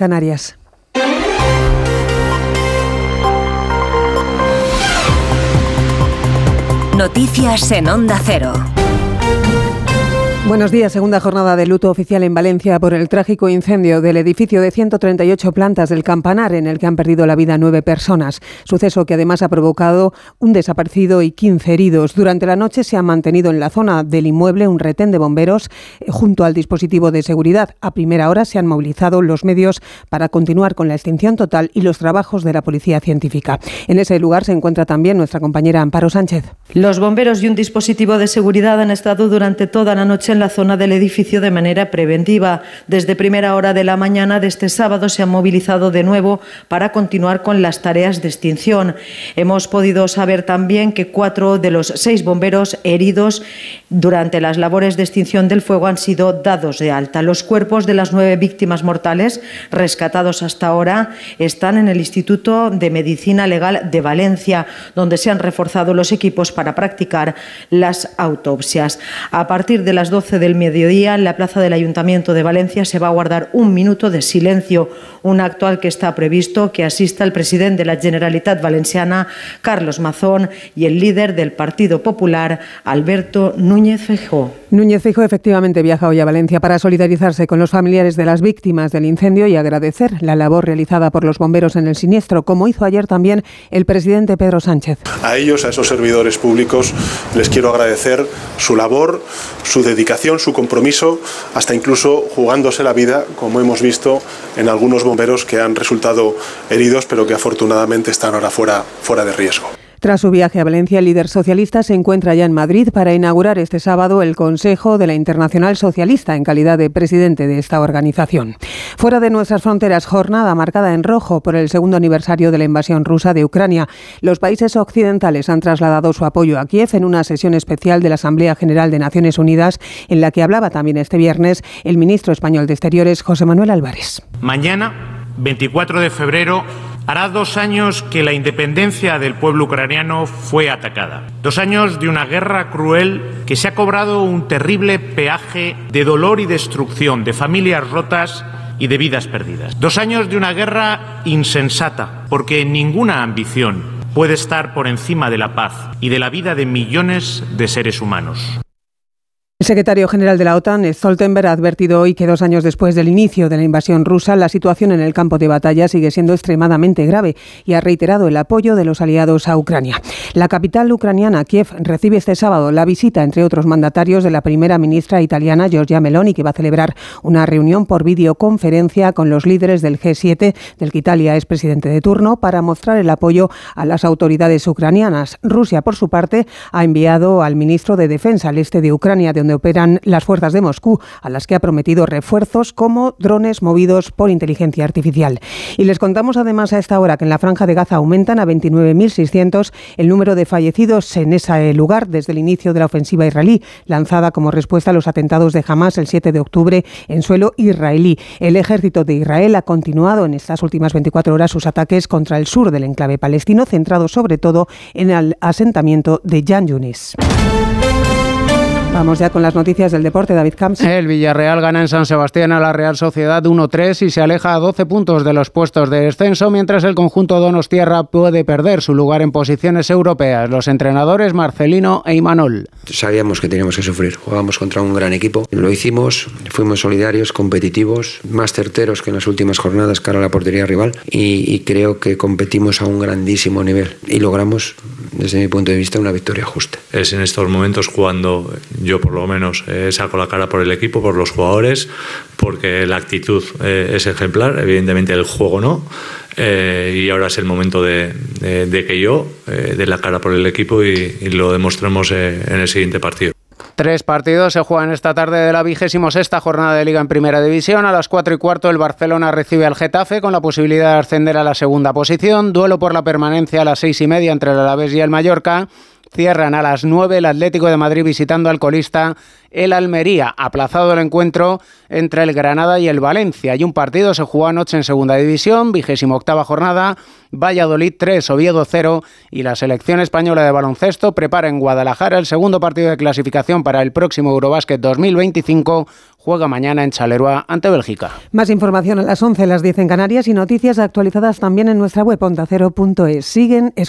Canarias. Noticias en Onda Cero. Buenos días. Segunda jornada de luto oficial en Valencia por el trágico incendio del edificio de 138 plantas del Campanar, en el que han perdido la vida nueve personas. Suceso que además ha provocado un desaparecido y 15 heridos. Durante la noche se ha mantenido en la zona del inmueble un retén de bomberos eh, junto al dispositivo de seguridad. A primera hora se han movilizado los medios para continuar con la extinción total y los trabajos de la policía científica. En ese lugar se encuentra también nuestra compañera Amparo Sánchez. Los bomberos y un dispositivo de seguridad han estado durante toda la noche en la zona del edificio de manera preventiva. Desde primera hora de la mañana de este sábado se han movilizado de nuevo para continuar con las tareas de extinción. Hemos podido saber también que cuatro de los seis bomberos heridos durante las labores de extinción del fuego han sido dados de alta. Los cuerpos de las nueve víctimas mortales rescatados hasta ahora están en el Instituto de Medicina Legal de Valencia, donde se han reforzado los equipos para practicar las autopsias. A partir de las 12 del mediodía, en la plaza del Ayuntamiento de Valencia se va a guardar un minuto de silencio, un acto al que está previsto que asista el presidente de la Generalitat Valenciana, Carlos Mazón, y el líder del Partido Popular, Alberto Núñez Feijóo. Núñez Feijóo efectivamente viaja hoy a Valencia para solidarizarse con los familiares de las víctimas del incendio y agradecer la labor realizada por los bomberos en el siniestro, como hizo ayer también el presidente Pedro Sánchez. A ellos, a esos servidores públicos, les quiero agradecer su labor, su dedicación, su compromiso, hasta incluso jugándose la vida, como hemos visto en algunos bomberos que han resultado heridos, pero que afortunadamente están ahora fuera, fuera de riesgo. Tras su viaje a Valencia, el líder socialista se encuentra ya en Madrid para inaugurar este sábado el Consejo de la Internacional Socialista en calidad de presidente de esta organización. Fuera de nuestras fronteras, jornada marcada en rojo por el segundo aniversario de la invasión rusa de Ucrania. Los países occidentales han trasladado su apoyo a Kiev en una sesión especial de la Asamblea General de Naciones Unidas, en la que hablaba también este viernes el ministro español de Exteriores, José Manuel Álvarez. Mañana, 24 de febrero, Hará dos años que la independencia del pueblo ucraniano fue atacada. Dos años de una guerra cruel que se ha cobrado un terrible peaje de dolor y destrucción, de familias rotas y de vidas perdidas. Dos años de una guerra insensata, porque ninguna ambición puede estar por encima de la paz y de la vida de millones de seres humanos. El secretario general de la OTAN, Stoltenberg, ha advertido hoy que dos años después del inicio de la invasión rusa, la situación en el campo de batalla sigue siendo extremadamente grave y ha reiterado el apoyo de los aliados a Ucrania. La capital ucraniana, Kiev, recibe este sábado la visita, entre otros mandatarios, de la primera ministra italiana, Giorgia Meloni, que va a celebrar una reunión por videoconferencia con los líderes del G7, del que Italia es presidente de turno, para mostrar el apoyo a las autoridades ucranianas. Rusia, por su parte, ha enviado al ministro de Defensa al este de Ucrania, de operan las fuerzas de Moscú, a las que ha prometido refuerzos como drones movidos por inteligencia artificial. Y les contamos además a esta hora que en la franja de Gaza aumentan a 29.600 el número de fallecidos en ese lugar desde el inicio de la ofensiva israelí, lanzada como respuesta a los atentados de Hamas el 7 de octubre en suelo israelí. El ejército de Israel ha continuado en estas últimas 24 horas sus ataques contra el sur del enclave palestino, centrados sobre todo en el asentamiento de Jan Yunis. Vamos ya con las noticias del deporte, David Camps. El Villarreal gana en San Sebastián a la Real Sociedad 1-3 y se aleja a 12 puntos de los puestos de descenso, mientras el conjunto Donostierra puede perder su lugar en posiciones europeas. Los entrenadores Marcelino e Imanol. Sabíamos que teníamos que sufrir, jugábamos contra un gran equipo, lo hicimos, fuimos solidarios, competitivos, más certeros que en las últimas jornadas cara a la portería rival y, y creo que competimos a un grandísimo nivel y logramos, desde mi punto de vista, una victoria justa. Es en estos momentos cuando yo por lo menos eh, saco la cara por el equipo, por los jugadores, porque la actitud eh, es ejemplar, evidentemente el juego no, eh, y ahora es el momento de, que yo dé la cara por el equipo y, y lo demostremos en el siguiente partido. Tres partidos se juegan esta tarde de la vigésimo sexta jornada de Liga en Primera División. A las cuatro y cuarto el Barcelona recibe al Getafe con la posibilidad de ascender a la segunda posición. Duelo por la permanencia a las seis y media entre el Alavés y el Mallorca. Cierran a las 9 el Atlético de Madrid visitando al colista el Almería. Aplazado el encuentro entre el Granada y el Valencia. Y un partido se jugó anoche en Segunda División, vigésimo octava jornada. Valladolid 3, Oviedo 0 y la selección española de baloncesto prepara en Guadalajara el segundo partido de clasificación para el próximo Eurobásquet 2025 juega mañana en Chaleroa ante Bélgica. Más información a las 11, las 10 en Canarias y noticias actualizadas también en nuestra web ondacero.es. Siguen escuchando